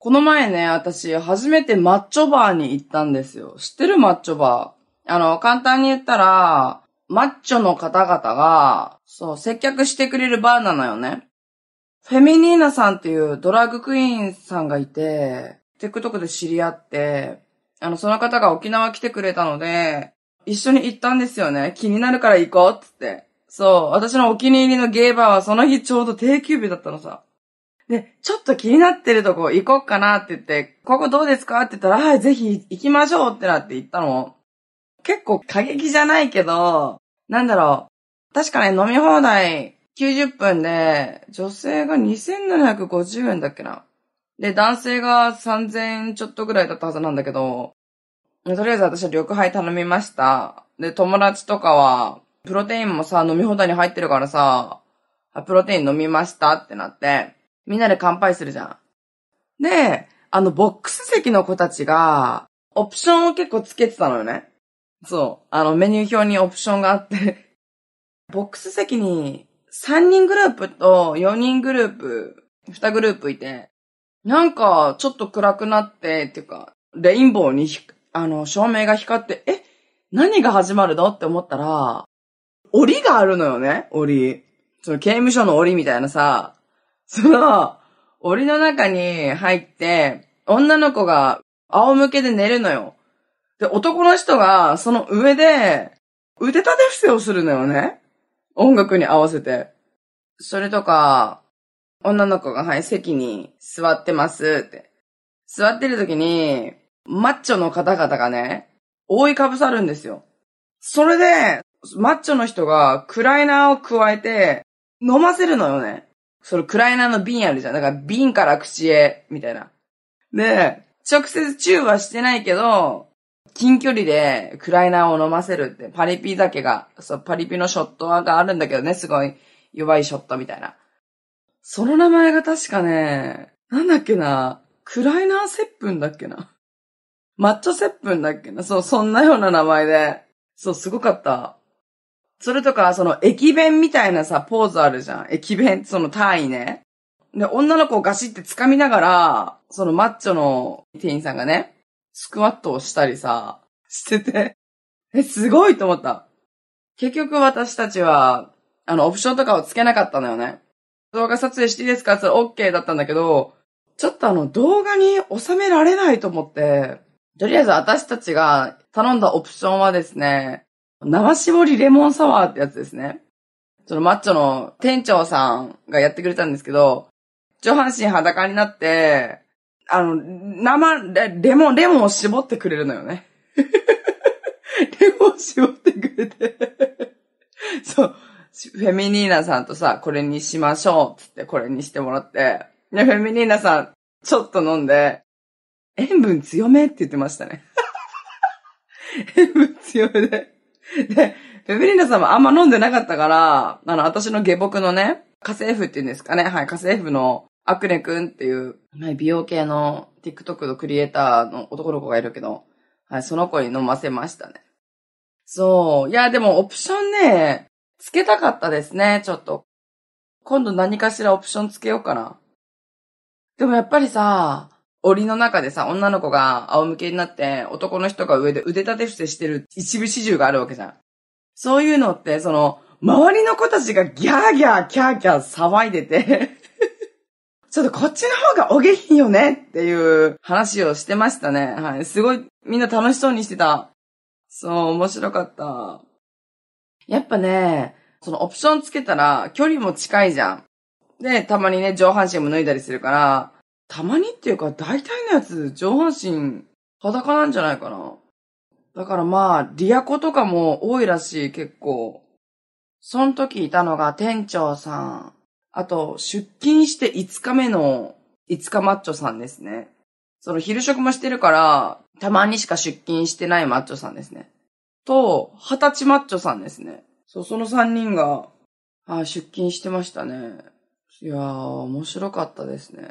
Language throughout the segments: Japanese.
この前ね、私、初めてマッチョバーに行ったんですよ。知ってるマッチョバー？あの、簡単に言ったら、マッチョの方々が、そう、接客してくれるバーなのよね。フェミニーナさんっていうドラッグクイーンさんがいて、TikTok で知り合って、あの、その方が沖縄来てくれたので、一緒に行ったんですよね。気になるから行こうっつって。そう、私のお気に入りのゲーバーはその日ちょうど定休日だったのさ。で、ちょっと気になってるとこ行こっかなって言って、ここどうですかって言ったら、はい、ぜひ行きましょうってなって行ったの。結構過激じゃないけど、なんだろう。確かね、飲み放題90分で、女性が2750円だっけな。で、男性が3000ちょっとぐらいだったはずなんだけど、とりあえず私は緑杯頼みました。で、友達とかは、プロテインもさ、飲み放題に入ってるからさ、プロテイン飲みましたってなって、みんなで乾杯するじゃん。で、あの、ボックス席の子たちが、オプションを結構つけてたのよね。そう。あの、メニュー表にオプションがあって ボックス席に3人グループと4人グループ、2グループいて、なんか、ちょっと暗くなって、っていうか、レインボーにあの、照明が光って、え、何が始まるの？って思ったら、檻があるのよね、檻。その刑務所の檻みたいなさ、その、檻の中に入って、女の子が仰向けで寝るのよ。で、男の人がその上で腕立て伏せをするのよね。音楽に合わせて。それとか、女の子がはい、席に座ってますって。座ってる時に、マッチョの方々がね、覆いかぶさるんですよ。それで、マッチョの人がクライナーを加えて、飲ませるのよね。そのクライナーの瓶あるじゃん。だから瓶から口へ、みたいな。で、直接チューはしてないけど、近距離でクライナーを飲ませるって、パリピだけが、そう、パリピのショットがあるんだけどね、すごい弱いショットみたいな。その名前が確かね、なんだっけな、クライナー接吻だっけな。マッチョ接吻だっけな。そう、そんなような名前で。そう、すごかった。それとか、その、駅弁みたいなさ、ポーズあるじゃん。駅弁、その単位ね。で、女の子をガシって掴みながら、そのマッチョの店員さんがね、スクワットをしたりさ、してて、え、すごいと思った。結局私たちは、あの、オプションとかをつけなかったのよね。動画撮影していいですかって言ったら OK だったんだけど、ちょっとあの、動画に収められないと思って、とりあえず私たちが頼んだオプションはですね、生絞りレモンサワーってやつですね。そのマッチョの店長さんがやってくれたんですけど、上半身裸になって、あの、生、レモン、レモンを絞ってくれるのよね。レモン絞ってくれてそう。フェミニーナさんとさ、これにしましょう、つってこれにしてもらって。で、フェミニーナさん、ちょっと飲んで、塩分強めって言ってましたね。塩分強めで。で、フェミリーナさんもあんま飲んでなかったから、あの、私の下僕のね、家政婦って言うんですかね。はい、家政婦のアクネくんっていう、美容系の TikTok のクリエイターの男の子がいるけど、はい、その子に飲ませましたね。そう。いや、でもオプションね、つけたかったですね、ちょっと。今度何かしらオプションつけようかな。でもやっぱりさ、檻の中でさ、女の子が仰向けになって、男の人が上で腕立て伏せしてる一部始終があるわけじゃん。そういうのって、その、周りの子たちがギャーギャーキャーキャー騒いでて ちょっとこっちの方がお下品よねっていう話をしてましたね。はい。すごい、みんな楽しそうにしてた。そう、面白かった。やっぱね、そのオプションつけたら距離も近いじゃん。で、たまにね、上半身も脱いだりするから、たまにっていうか、大体のやつ、上半身、裸なんじゃないかな。だからまあ、リアコとかも多いらしい、結構。その時いたのが店長さん。あと、出勤して5日目の5日マッチョさんですね。その昼食もしてるから、たまにしか出勤してないマッチョさんですね。と、二十歳マッチョさんですね。そう、その3人が、あ出勤してましたね。いやー、面白かったですね。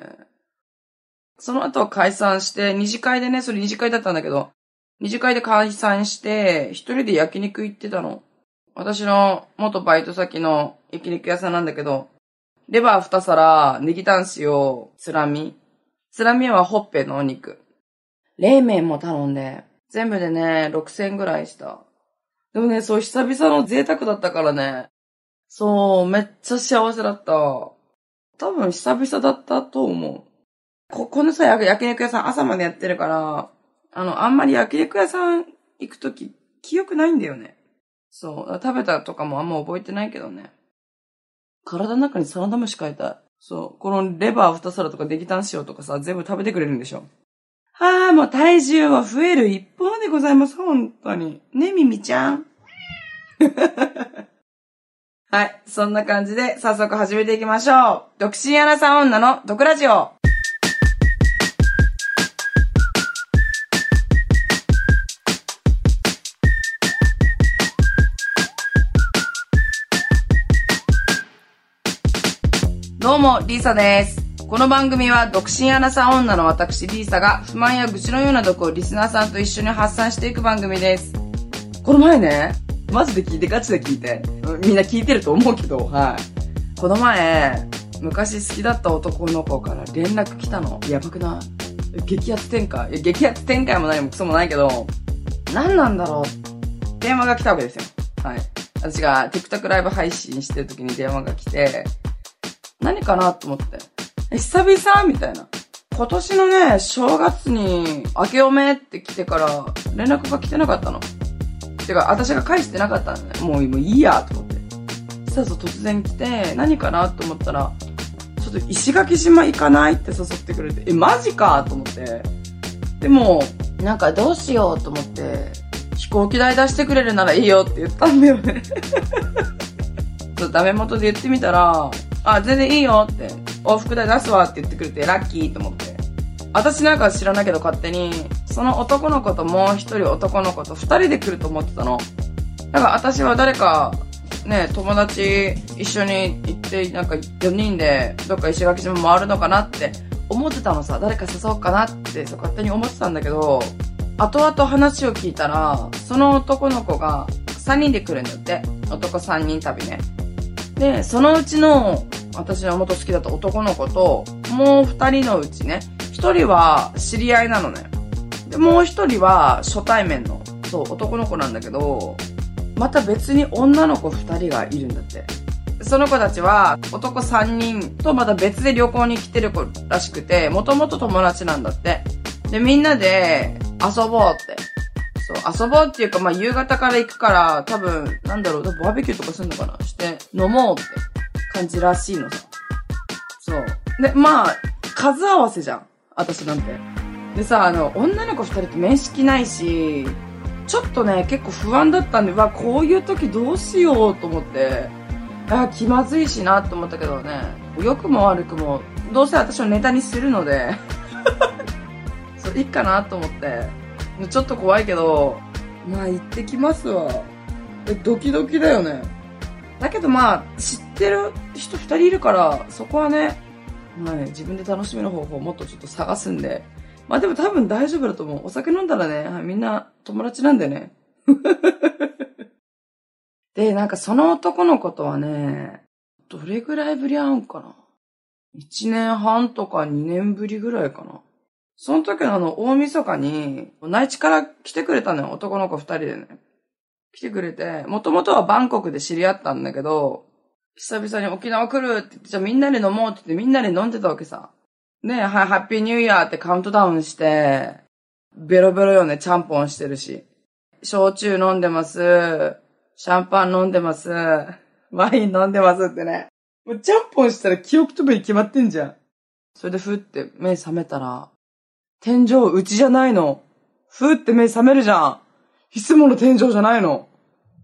その後解散して、二次会でね、それ二次会だったんだけど、二次会で解散して、一人で焼肉行ってたの。私の元バイト先の焼肉屋さんなんだけど、レバー二皿、ネギタン塩、つらみ。つらみはほっぺのお肉。冷麺も頼んで、全部でね、6000ぐらいした。でもね、そう、久々の贅沢だったからね。そう、めっちゃ幸せだった。多分久々だったと思う。ここのさ、焼肉屋さん朝までやってるから、あの、あんまり焼肉屋さん行くとき、記憶ないんだよね。そう、食べたとかもあんま覚えてないけどね。体の中にサラダ飯変えたい。そう、このレバー2皿とかデキタン塩とかさ、全部食べてくれるんでしょ。はあ、もう体重は増える一方でございます、本当に。ね、ミミちゃん。はい。そんな感じで、早速始めていきましょう。独身アナサー女の毒ラジオ。どうも、リーサです。この番組は、独身アナサー女の私、リーサが、不満や愚痴のような毒をリスナーさんと一緒に発散していく番組です。この前ね、マジで聞いて、ガチで聞いて。みんな聞いてると思うけど、はい。この前、昔好きだった男の子から連絡来たの。やばくない？激アツ展開？いや激アツ展開も何もクソもないけど、何なんだろう？電話が来たわけですよ。はい。私が TikTok ライブ配信してる時に電話が来て、何かなと思って。久々みたいな。今年のね、正月に、明けおめって来てから、連絡が来てなかったの。てか、私が返してなかったのね。もう、もういいや、と思って。そしたらそう突然来て、何かなと思ったら、ちょっと石垣島行かないって誘ってくれて、え、マジかと思って。でも、なんかどうしようと思って、飛行機代出してくれるならいいよって言ったんだよね。そうダメ元で言ってみたら、あ、全然いいよって、往復代出すわって言ってくれて、ラッキーと思って。私なんか知らないけど勝手に、その男の子ともう一人男の子と二人で来ると思ってたの。だから私は誰か、ね、友達一緒に行って、なんか4人でどっか石垣島回るのかなって思ってたのさ。誰か誘おうかなってそう勝手に思ってたんだけど、後々話を聞いたら、その男の子が3人で来るんだって。男3人旅ね。で、そのうちの、私の元好きだった男の子と、もう二人のうちね、一人は知り合いなのね。で、もう一人は初対面の、そう、男の子なんだけど、また別に女の子二人がいるんだって。その子たちは男三人とまた別で旅行に来てる子らしくて、もともと友達なんだって。で、みんなで遊ぼうって。そう、遊ぼうっていうか、まあ、夕方から行くから、多分、なんだろう、バーベキューとかするのかな？して、飲もうって感じらしいのさ。そう。で、まあ、数合わせじゃん。私なんて。でさ、あの、女の子二人って面識ないし、ちょっとね、結構不安だったんで、わ、こういう時どうしようと思って、あ、気まずいしなと思ったけどね、良くも悪くも、どうせ私をネタにするので、そう、いいかなと思って、ちょっと怖いけど、まあ行ってきますわ。え、ドキドキだよね。だけどまあ、知ってる人二人いるから、そこはね、まあね、自分で楽しみの方法をもっとちょっと探すんで。まあでも多分大丈夫だと思う。お酒飲んだらね、はいみんな友達なんでね。で、なんかその男の子とはね、どれぐらいぶり会うんかな。1年半とか2年ぶりぐらいかな。その時のあの、大晦日に、内地から来てくれたのよ、男の子二人でね。来てくれて、もともとはバンコクで知り合ったんだけど、久々に沖縄来るって言って、じゃあみんなで飲もうって言ってみんなで飲んでたわけさ。ねえはい、ハッピーニューイヤーってカウントダウンして、ベロベロよね、ちゃんぽんしてるし。焼酎飲んでます。シャンパン飲んでます。ワイン飲んでますってね。もうちゃんぽんしたら記憶飛ぶに決まってんじゃん。それでふって目覚めたら、天井うちじゃないの。ふって目覚めるじゃん。いつもの天井じゃないの。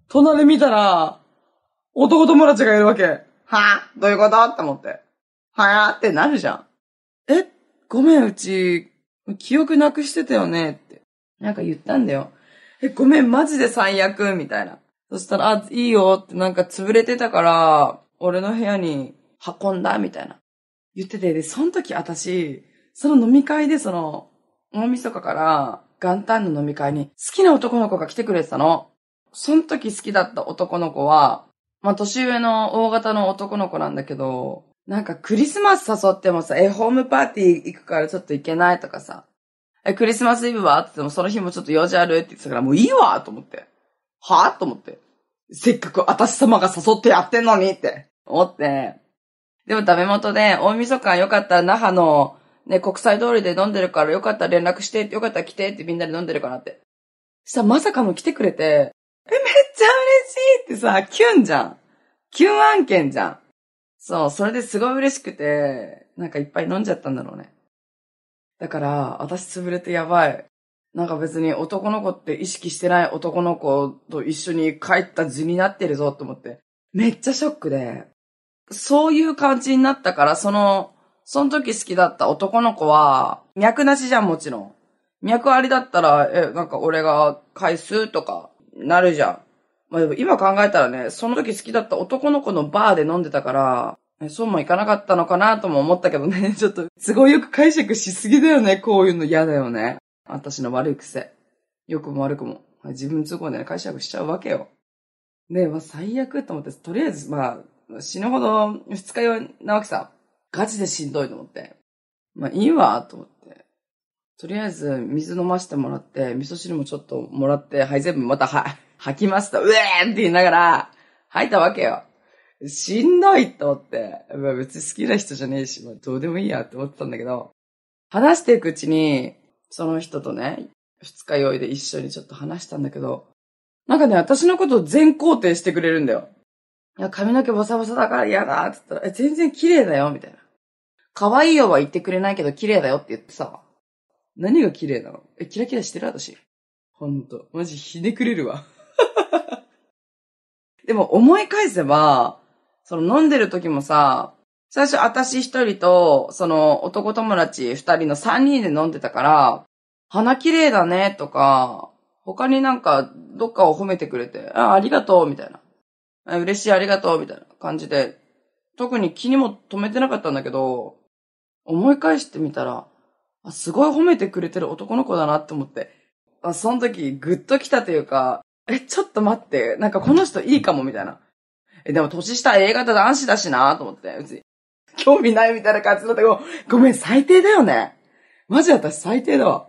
隣見たら、男友達がいるわけ。はぁどういうこと？って思って。はぁってなるじゃん。えごめん、うち、記憶なくしてたよねって。なんか言ったんだよ。え、ごめん、マジで最悪みたいな。そしたら、あ、いいよってなんか潰れてたから、俺の部屋に運んだみたいな。言ってて、で、その時私、その飲み会でその、大晦日から元旦の飲み会に好きな男の子が来てくれてたの。その時好きだった男の子は、まあ年上の大型の男の子なんだけど、なんかクリスマス誘ってもさ、え、ホームパーティー行くからちょっと行けないとかさ、え、クリスマスイブは？って言ってもその日もちょっと用事ある？って言ってたからもういいわと思って。はぁ？と思って。せっかく私様が誘ってやってんのにって思って。でもダメ元で、大晦日よかったら那覇のね、国際通りで飲んでるからよかったら連絡して、よかったら来てってみんなで飲んでるからって。さ、まさかも来てくれて、え、めっちゃ嬉しいってさ、キュンじゃん。キュン案件じゃん。そう、それですごい嬉しくて、なんかいっぱい飲んじゃったんだろうね。だから、私潰れてやばい。なんか別に男の子って意識してない男の子と一緒に帰った図になってるぞと思って。めっちゃショックで。そういう感じになったから、その、その時好きだった男の子は、脈なしじゃんもちろん。脈ありだったら、え、なんか俺が返すとか、なるじゃん。まあでも今考えたらね、その時好きだった男の子のバーで飲んでたから、そうもいかなかったのかなとも思ったけどね、ちょっと都合よく解釈しすぎだよね、こういうの嫌だよね。私の悪い癖。良くも悪くも。自分都合で、ね、解釈しちゃうわけよ。で、まあ、最悪と思って、とりあえず、まあ、死ぬほど二日酔いなわけさ。ガチでしんどいと思って。まあ、いいわ、と思って。とりあえず、水飲ませてもらって、味噌汁もちょっともらって、はい、全部または、吐きました。うえーって言いながら、吐いたわけよ。しんどいと思って。まあ、別に好きな人じゃねえし、まあ、どうでもいいやって思ってたんだけど、話していくうちに、その人とね、二日酔いで一緒にちょっと話したんだけど、なんかね、私のことを全肯定してくれるんだよ。いや、髪の毛ボサボサだから嫌だって言ったら、え、全然綺麗だよ、みたいな。可愛いよは言ってくれないけど綺麗だよって言ってさ。何が綺麗なの？え、キラキラしてる私。ほんと。マジひねくれるわ。でも思い返せば、その飲んでる時もさ、最初私一人と、その男友達二人の三人で飲んでたから、鼻綺麗だねとか、他になんかどっかを褒めてくれて、あ、ありがとうみたいな。嬉しいありがとうみたいな感じで、特に気にも留めてなかったんだけど、思い返してみたら、すごい褒めてくれてる男の子だなって思って、その時グッと来たというか、え、ちょっと待って、なんかこの人いいかもみたいな。え、でも年下 A 型男子だしなと思って、うち、興味ないみたいな感じだった、ごめん、最低だよね。マジ私最低だわ。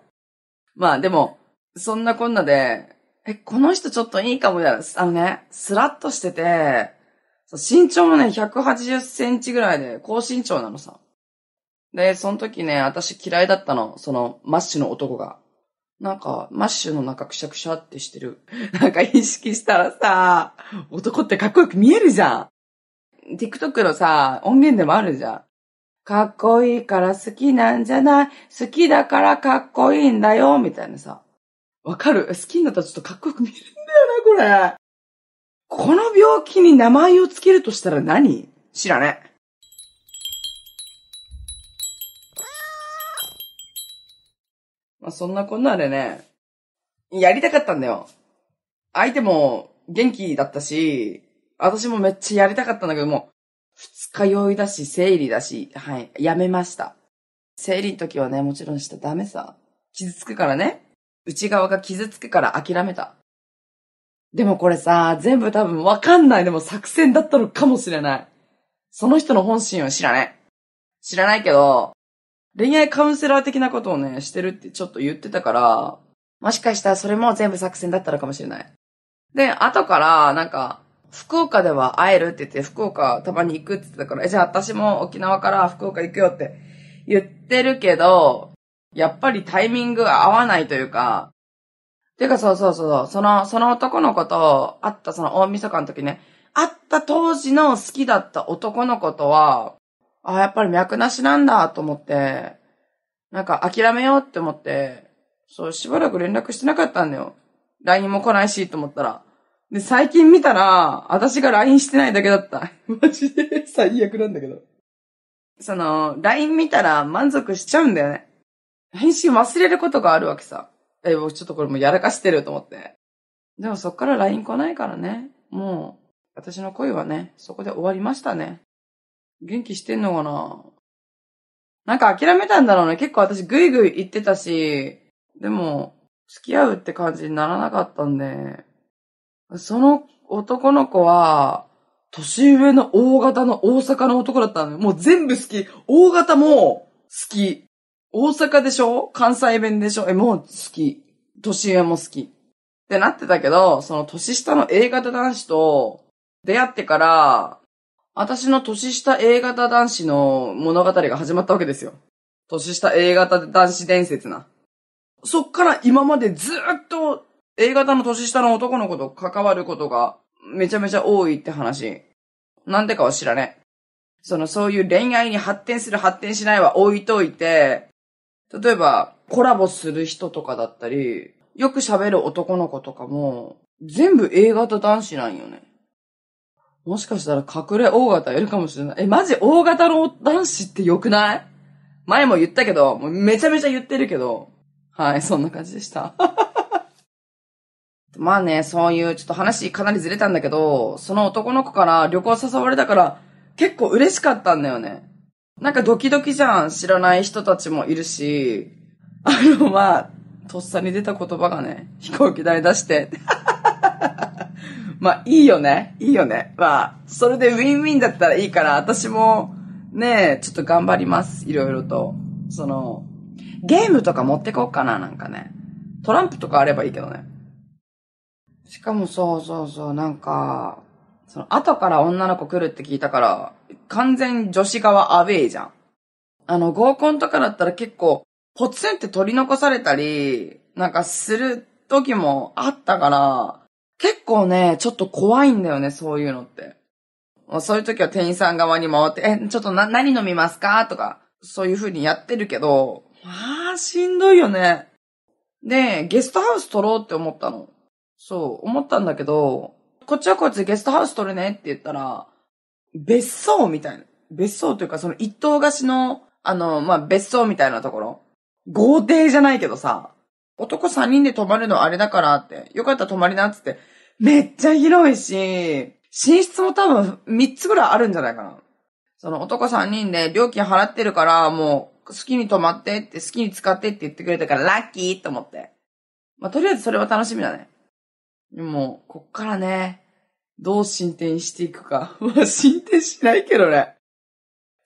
まあでも、そんなこんなで、え、この人ちょっといいかもみたいな。あのね、スラッとしてて、身長もね、180センチぐらいで、高身長なのさ。で、その時ね、私嫌いだったの。その、マッシュの男が。なんか、マッシュの中くしゃくしゃってしてる。なんか意識したらさ、男ってかっこよく見えるじゃん。TikTok のさ、音源でもあるじゃん。かっこいいから好きなんじゃない？好きだからかっこいいんだよみたいなさ。わかる？好きになったらちょっとかっこよく見えるんだよな、これ。この病気に名前をつけるとしたら何？知らね。まあ、そんなこんなでね、やりたかったんだよ。相手も元気だったし、私もめっちゃやりたかったんだけども、二日酔いだし、生理だし、はい、やめました。生理の時はね、もちろんしたダメさ。傷つくからね。内側が傷つくから諦めた。でもこれさ、全部多分わかんないでも作戦だったのかもしれない。その人の本心は知らない。知らないけど、恋愛カウンセラー的なことをね、してるってちょっと言ってたから、もしかしたらそれも全部作戦だったのかもしれない。で、後から、なんか、福岡では会えるって言って、福岡たまに行くって言ってたから、え、じゃあ私も沖縄から福岡行くよって言ってるけど、やっぱりタイミングが合わないというか、てかそうそうそう、その、その男の子と会ったその大晦日の時ね、会った当時の好きだった男の子とは、あ、やっぱり脈なしなんだと思って、なんか諦めようって思って、そう、しばらく連絡してなかったんだよ。LINE も来ないしと思ったら。で、最近見たら、私が LINE してないだけだった。マジで最悪なんだけど。その、LINE 見たら満足しちゃうんだよね。返信忘れることがあるわけさ。え、僕ちょっとこれもうやらかしてると思って。でもそっから LINE 来ないからね。もう、私の恋はね、そこで終わりましたね。元気してんのかな？なんか諦めたんだろうね。結構私グイグイ言ってたし、でも、付き合うって感じにならなかったんで、その男の子は、年上の大型の大阪の男だったのよ。もう全部好き。大型も好き。大阪でしょ？関西弁でしょ？え、もう好き。年上も好き。ってなってたけど、その年下の A 型男子と出会ってから、私の年下 A 型男子の物語が始まったわけですよ。年下 A 型男子伝説な。そっから今までずっと A 型の年下の男の子と関わることがめちゃめちゃ多いって話。なんでかは知らねえ。そのそういう恋愛に発展する発展しないは置いといて、例えばコラボする人とかだったり、よく喋る男の子とかも、全部 A 型男子なんよね。もしかしたら隠れ O 型いるかもしれない。え、マジ O 型の男子って良くない？前も言ったけど、もうめちゃめちゃ言ってるけど、はい、そんな感じでした。まあね、そういうちょっと話かなりずれたんだけど、その男の子から旅行誘われたから結構嬉しかったんだよね。なんかドキドキじゃん。知らない人たちもいるし、あの、まあ、とっさに出た言葉がね、飛行機代出して。まあ、いいよね。いいよね。まあ、それでウィンウィンだったらいいから、私も、ね、ちょっと頑張ります。いろいろと。その、ゲームとか持ってこうかな、なんかね。トランプとかあればいいけどね。しかもそうそうそう、なんか、その後から女の子来るって聞いたから、完全女子側アウェイじゃん。あの、合コンとかだったら結構、ポツンって取り残されたり、なんかする時もあったから、結構ね、ちょっと怖いんだよね、そういうのって。そういう時は店員さん側に回って、え、ちょっとな、何飲みますか？とか、そういう風にやってるけど、まあ、しんどいよね。で、ゲストハウス取ろうって思ったの。そう、思ったんだけど、こっちはこっちでゲストハウス取るねって言ったら、別荘みたいな。別荘というか、その一棟貸しの、あの、まあ、別荘みたいなところ。豪邸じゃないけどさ、男三人で泊まるのあれだからって、よかったら泊まりなっつって、めっちゃ広いし、寝室も多分三つぐらいあるんじゃないかな。その男三人で料金払ってるから、もう好きに泊まってって、好きに使ってって言ってくれたからラッキーと思って。まあ、とりあえずそれは楽しみだね。でも、こっからね、どう進展していくか。ま、進展しないけどね。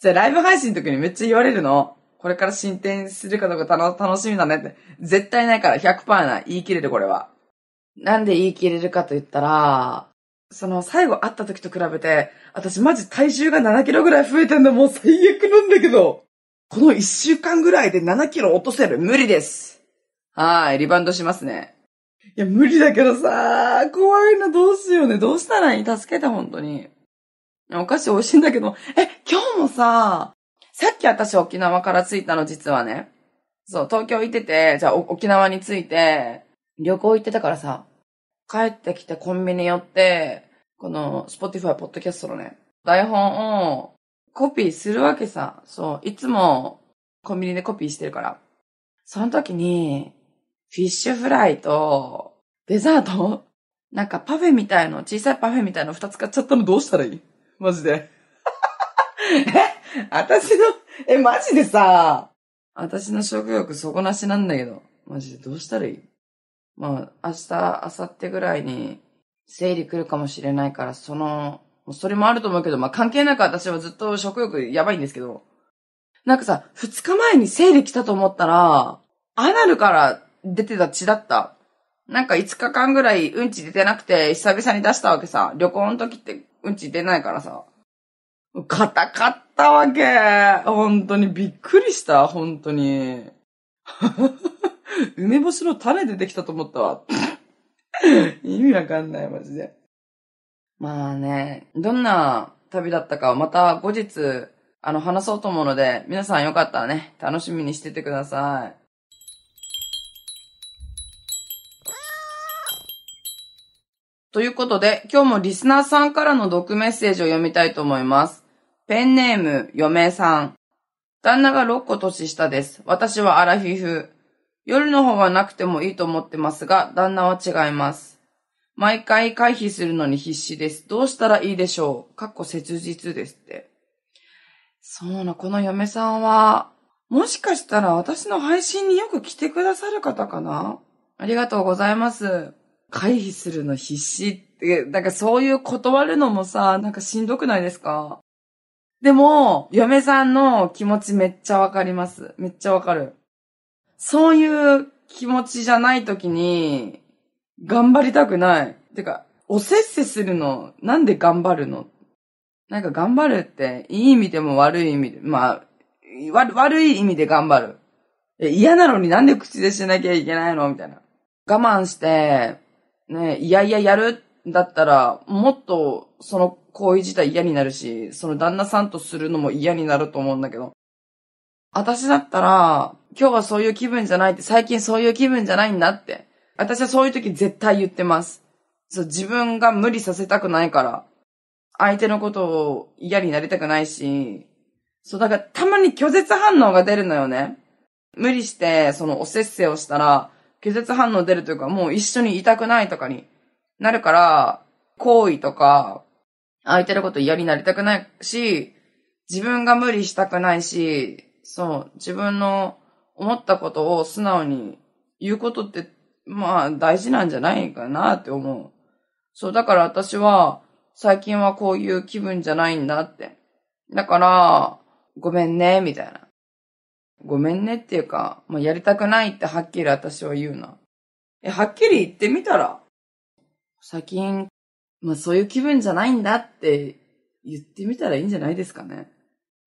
じゃあ、ライブ配信の時にめっちゃ言われるの。これから進展するかどうか楽しみだねって。絶対ないから100%ない。言い切れる、これは。なんで言い切れるかと言ったら、その最後会った時と比べて、私マジ体重が7キロぐらい増えてんのもう最悪なんだけど。この1週間ぐらいで7キロ落とせる無理です。はい、リバウンドしますね。いや、無理だけどさ、怖いな、どうしようね。どうしたらいい？助けて、本当に。お菓子美味しいんだけど、え、今日もさ、さっき私沖縄から着いたの、実はね。そう、東京行ってて、じゃあ沖縄に着いて、旅行行ってたからさ、帰ってきてコンビニ寄って、この、 Spotify ポッドキャストのね、台本をコピーするわけさ。そう、いつもコンビニでコピーしてるから。その時に、フィッシュフライと、デザートなんかパフェみたいの、小さいパフェみたいの二つ買っちゃったのどうしたらいい？マジで。え 私の、え、マジでさ、私の食欲底なしなんだけど、マジでどうしたらいい？まあ、明日、明後日ぐらいに、生理来るかもしれないから、その、それもあると思うけど、まあ関係なく私はずっと食欲やばいんですけど、なんかさ、二日前に生理来たと思ったら、アナルから出てた血だった。なんか5日間ぐらいうんち出てなくて、久々に出したわけさ。旅行の時ってうんち出ないからさ。硬かったわけ。本当にびっくりした、本当に。梅干しの種出てきたと思ったわ。意味わかんない、マジで。まあね、どんな旅だったかまた後日、あの、話そうと思うので、皆さんよかったらね、楽しみにしててください。ということで、今日もリスナーさんからの毒メッセージを読みたいと思います。ペンネーム、嫁さん。旦那が6個年下です。私はアラフィフ。夜の方はなくてもいいと思ってますが、旦那は違います。毎回回避するのに必死です。どうしたらいいでしょう？かっこ切実ですって。そうな、この嫁さんは、もしかしたら私の配信によく来てくださる方かな？ありがとうございます。回避するの必死っで、なんかそういう断るのもさ、なんかしんどくないですか？でも、嫁さんの気持ちめっちゃわかります。めっちゃわかる。そういう気持ちじゃない時に、頑張りたくない。てか、おせっせするの、なんで頑張るの？なんか頑張るって、いい意味でも悪い意味で、まあ、悪い意味で頑張る。嫌なのになんで口でしなきゃいけないの？みたいな。我慢して、ね、いやいややるんだったら、もっとその行為自体嫌になるし、その旦那さんとするのも嫌になると思うんだけど。私だったら、今日はそういう気分じゃないって、最近そういう気分じゃないんだって。私はそういう時絶対言ってます。そう、自分が無理させたくないから。相手のことを嫌になりたくないし。そう、だからたまに拒絶反応が出るのよね。無理して、そのおせっせをしたら、拒絶反応出るというか、もう一緒にいたくないとかになるから、行為とか、相手のこと嫌になりたくないし、自分が無理したくないし、そう、自分の思ったことを素直に言うことって、まあ大事なんじゃないかなって思う。そう、だから私は、最近はこういう気分じゃないんだって。だから、ごめんね、みたいな。ごめんねっていうか、まあ、やりたくないってはっきり私は言うな。え、はっきり言ってみたら、最近、まあそういう気分じゃないんだって言ってみたらいいんじゃないですかね。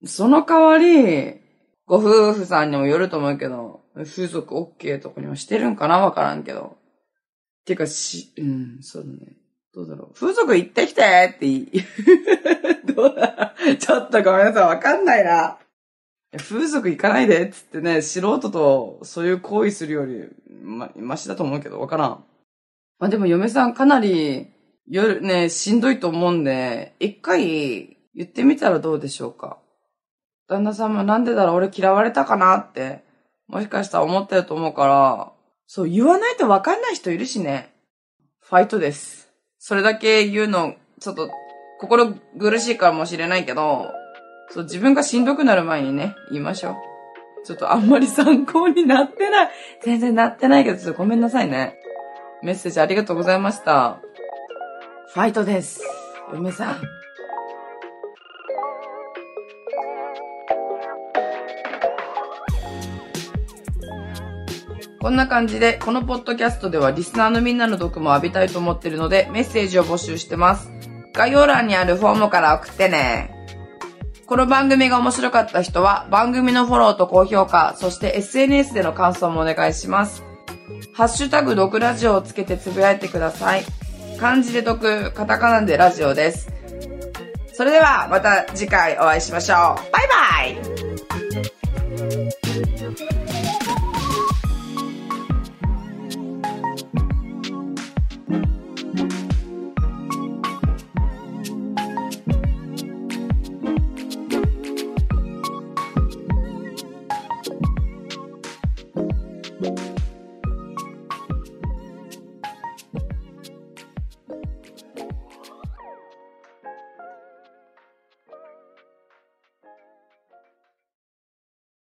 その代わり、ご夫婦さんにもよると思うけど、風俗 OK とかにもしてるんかな？わからんけど。てかし、うん、そうだね。どうだろう。風俗行ってきてって言い。どうだ？ちょっとごめんなさい、わかんないな。風俗行かないでっつってね、素人とそういう行為するより、ま、マシだと思うけど、わからん。まあ、でも嫁さんかなり、夜ね、しんどいと思うんで、一回言ってみたらどうでしょうか。旦那さんもなんでだろう俺嫌われたかなって、もしかしたら思ってると思うから、そう、言わないとわかんない人いるしね。ファイトです。それだけ言うの、ちょっと、心苦しいかもしれないけど、そう、自分がしんどくなる前にね、言いましょう。ちょっとあんまり参考になってない。全然なってないけど、ちょっとごめんなさいね。メッセージありがとうございました。ファイトです。梅さん。こんな感じで、このポッドキャストではリスナーのみんなの毒も浴びたいと思ってるので、メッセージを募集してます。概要欄にあるフォームから送ってね。この番組が面白かった人は番組のフォローと高評価、そして SNS での感想もお願いします。ハッシュタグ毒ラジオをつけてつぶやいてください。漢字で解く、カタカナでラジオです。それではまた次回お会いしましょう。バイバイ